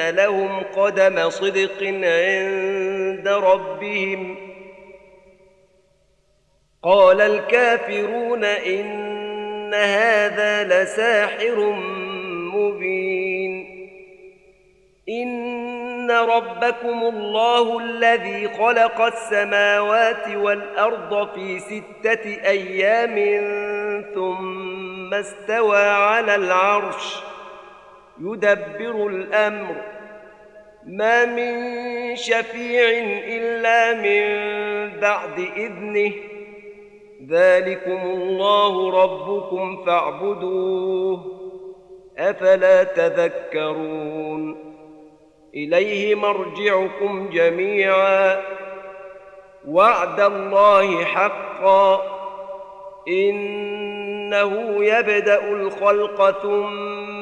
لهم قدم صدق عند ربهم. قال الكافرون إن هذا لساحر مبين. إن ربكم الله الذي خلق السماوات والأرض في ستة أيام ثم استوى على العرش. يدبر الأمر. ما من شفيع إلا من بعد إذنه. ذلكم الله ربكم فاعبدوه. أفلا تذكرون؟ إليه مرجعكم جميعا. وعد الله حقا. إنه يبدأ الخلق ثم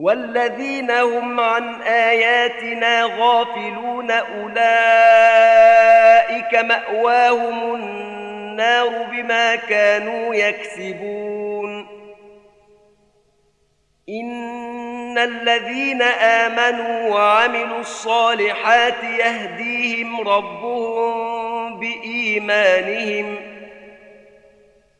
والذين هم عن آياتنا غافلون أولئك مأواهم النار بما كانوا يكسبون. إن الذين آمنوا وعملوا الصالحات يهديهم ربهم بإيمانهم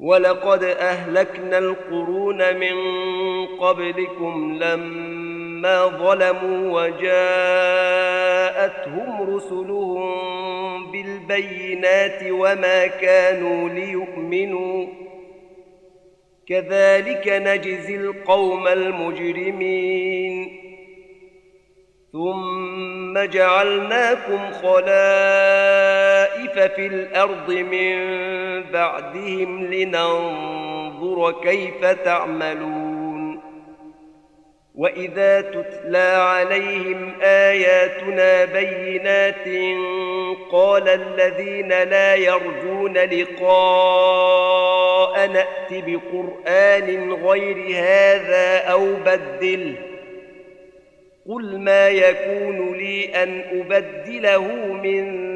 ولقد أهلكنا القرون من قبلكم لما ظلموا وجاءتهم رسلهم بالبينات وما كانوا ليؤمنوا. كذلك نجزي القوم المجرمين. ثم جعلناكم خلائف في الأرض من بعدهم لننظر كيف تعملون. وإذا تتلى عليهم آياتنا بينات قال الذين لا يرجون لقاء نأت بقرآن غير هذا أو بدله. قل ما يكون لي أن أبدله من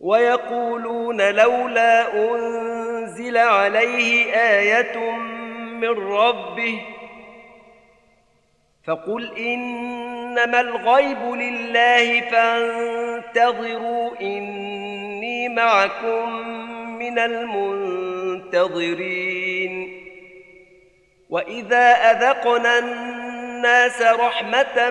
ويقولون لولا أنزل عليه آية من ربه فقل إنما الغيب لله فانتظروا إني معكم من المنذرين منتظرين وإذا أذقنا الناس رحمة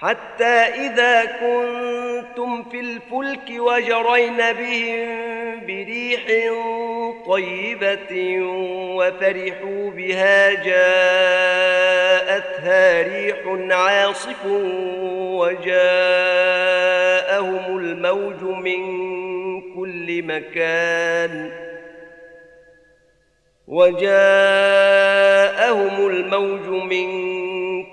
حتى إذا كنتم في الفلك وجرين بهم بريح طيبة وفرحوا بها جاءتها ريح عاصف وجاءهم الموج من كل مكان وجاءهم الموج من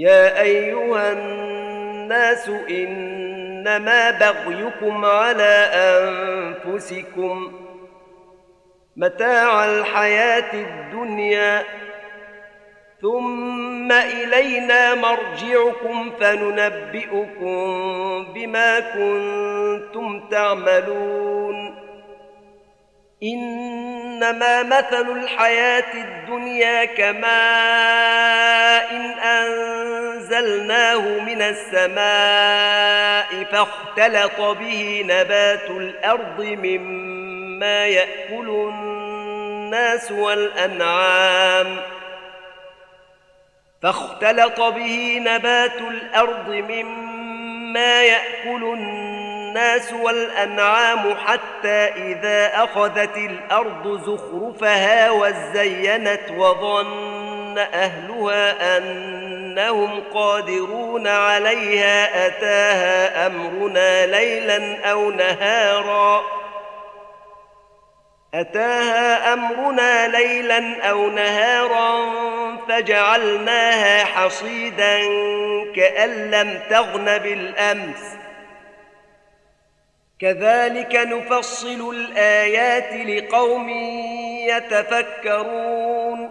يا أيها الناس إنما بغيكم على أنفسكم متاع الحياة الدنيا ثم إلينا مرجعكم فننبئكم بما كنتم تعملون. إنما مثل الحياة الدنيا كماء إن أنزلناه من السماء فاختلط به نبات الأرض مما يأكل الناس والأنعام فاختلط به نبات الأرض مما يأكل الناس والأنعام حتى إذا أخذت الأرض زخرفها وزينت وظن أهلها أنهم قادرون عليها أتاها أمرنا ليلا أو نهارا. أتاها أمرنا ليلا أو نهارا فجعلناها حصيدا كأن لم تغن بالأمس. كذلك نفصل الآيات لقوم يتفكرون.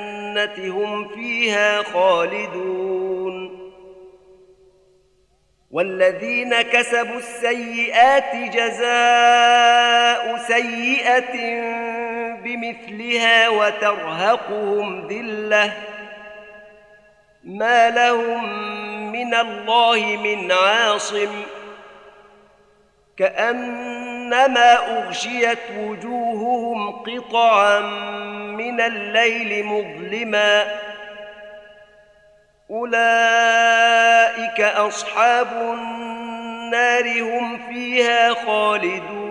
الجنه هم فيها خالدون والذين كسبوا السيئات جزاء سيئه بمثلها وترهقهم ذله ما لهم من الله من عاصم كانما أغشيت وجوههم قطعا من الليل مظلما. أولئك أصحاب النار هم فيها خالدون.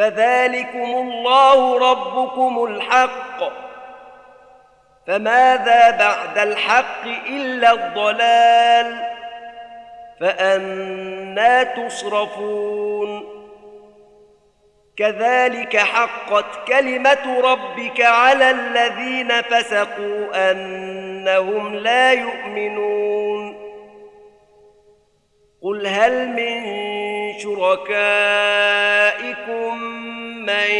فذلكم الله ربكم الحق. فماذا بعد الحق إلا الضلال؟ فانى تصرفون. كذلك حقت كلمة ربك على الذين فسقوا أنهم لا يؤمنون. قل هل من شركائكم من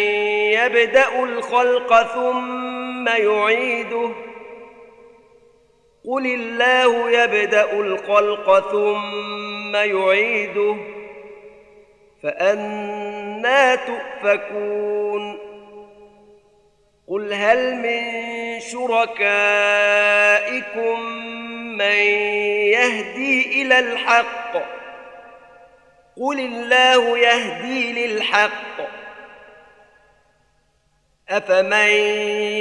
يبدأ الخلق ثم يعيده قل الله يبدأ الخلق ثم يعيده فأنا تؤفكون قل هل من شركائكم من يهدي إلى الحق قل الله يهدي للحق أفمن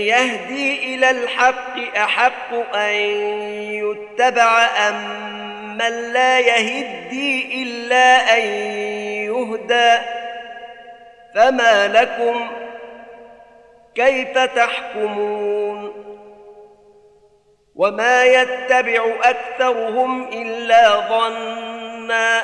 يهدي إلى الحق أحق أن يتبع أم من لا يهدي إلا أن يهدى فما لكم كيف تحكمون وما يتبع أكثرهم إلا ظنا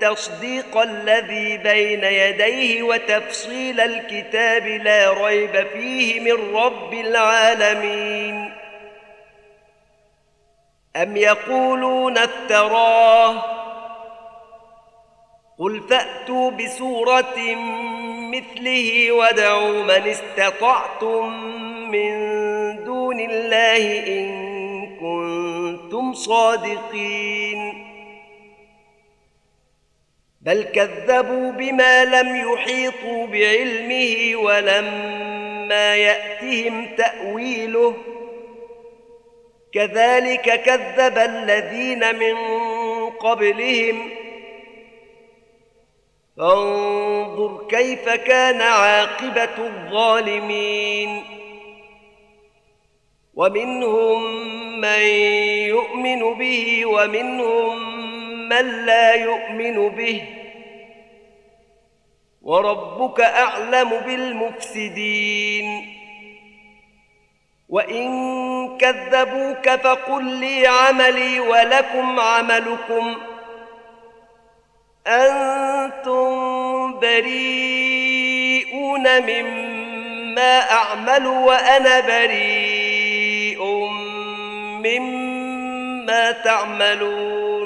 تصديق الذي بين يديه وتفصيل الكتاب لا ريب فيه من رب العالمين. أم يقولون افتراه؟ قل فأتوا بسورة مثله ودعوا من استطعتم من دون الله إن كنتم صادقين. بل كذبوا بما لم يحيطوا بعلمه ولما يأتهم تأويله كذلك كذب الذين من قبلهم فانظر كيف كان عاقبة الظالمين ومنهم من يؤمن به ومنهم من لا يؤمن به وربك أعلم بالمفسدين. وإن كذبوك فقل لي عملي ولكم عملكم. أنتم بريئون مما أعمل وأنا بريء مما تعملون.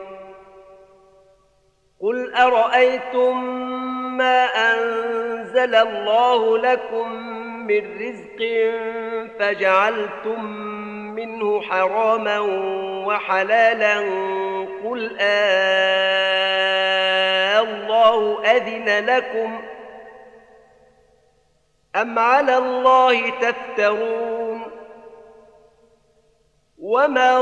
قل أرأيتم ما أنزل الله لكم من رزق فجعلتم منه حراما وحلالا قل آه الله أذن لكم أم على الله تفترون وما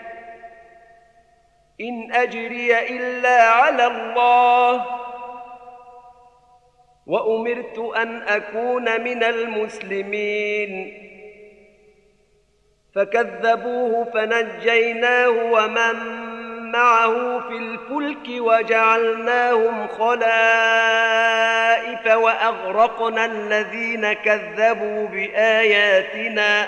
إن أجري إلا على الله. وأمرت أن أكون من المسلمين. فكذبوه فنجيناه ومن معه في الفلك وجعلناهم خلائف وأغرقنا الذين كذبوا بآياتنا.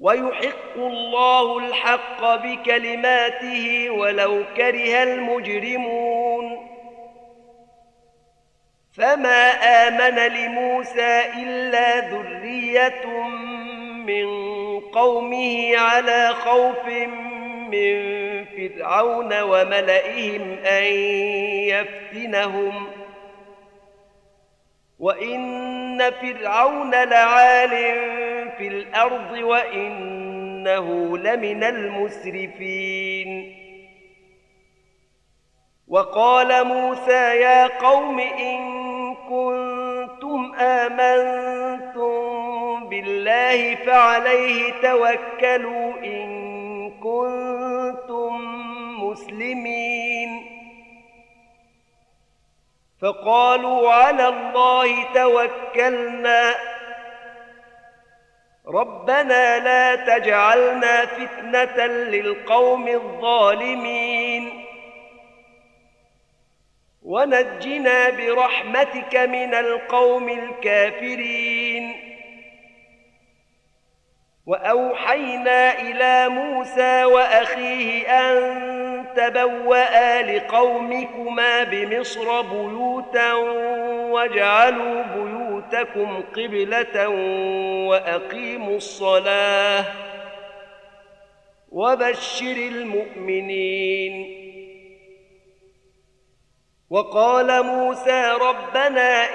ويحق الله الحق بكلماته ولو كره المجرمون. فما آمن لموسى إلا ذرية من قومه على خوف من فرعون وملئهم أن يفتنهم. وإن فرعون لعال في الأرض وإنه لمن المسرفين. وقال موسى يا قوم إن كنتم آمنتم بالله فعليه توكلوا إن كنتم مسلمين. فقالوا على الله توكلنا. ربنا لا تجعلنا فتنة للقوم الظالمين. ونجنا برحمتك من القوم الكافرين. وأوحينا إلى موسى وأخيه أن تبوأ لقومكما بمصر بيوتا واجعلوا بيوتكم قبلة وأقيموا الصلاة وبشر المؤمنين. وقال موسى ربنا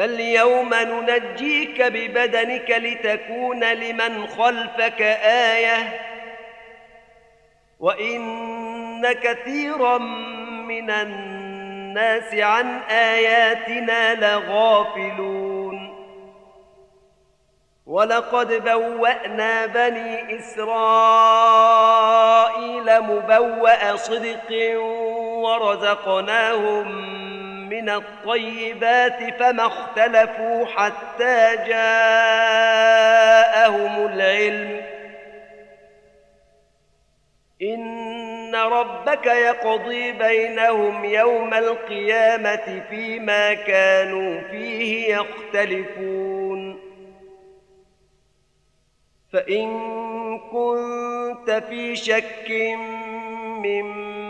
فاليوم ننجيك ببدنك لتكون لمن خلفك آية وإن كثيرا من الناس عن آياتنا لغافلون ولقد بوأنا بني إسرائيل مبوأ صدق ورزقناهم من الطيبات فما اختلفوا حتى جاءهم العلم. إن ربك يقضي بينهم يوم القيامة فيما كانوا فيه يختلفون. فإن كنت في شك مما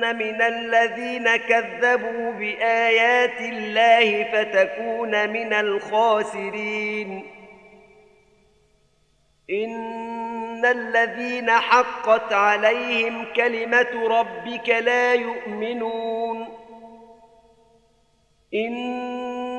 من الذين كذبوا بآيات الله فتكون من الخاسرين. إن الذين حقت عليهم كلمة ربك لا يؤمنون. إن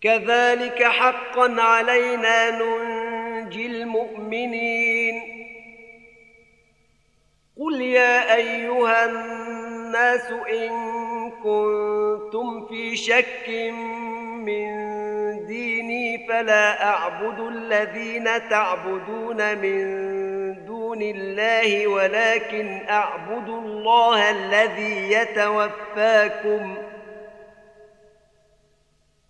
كذلك حقا علينا ننجي المؤمنين. قل يا أيها الناس إن كنتم في شك من ديني فلا أعبد الذين تعبدون من دون الله ولكن أعبد الله الذي يتوفاكم.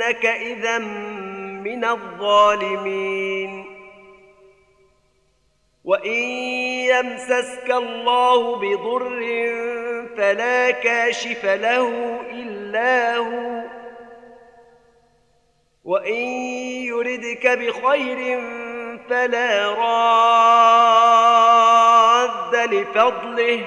فانك إذا من الظالمين. وإن يمسسك الله بضر فلا كاشف له إلا هو. وإن يردك بخير فلا راد لفضله.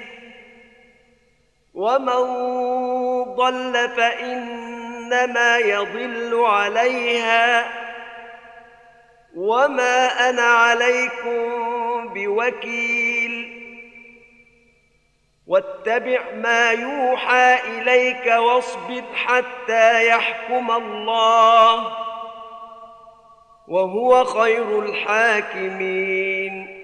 ومن ضل فانما يضل عليها وما أنا عليكم بوكيل واتبع ما يوحى اليك واصبر حتى يحكم الله وهو خير الحاكمين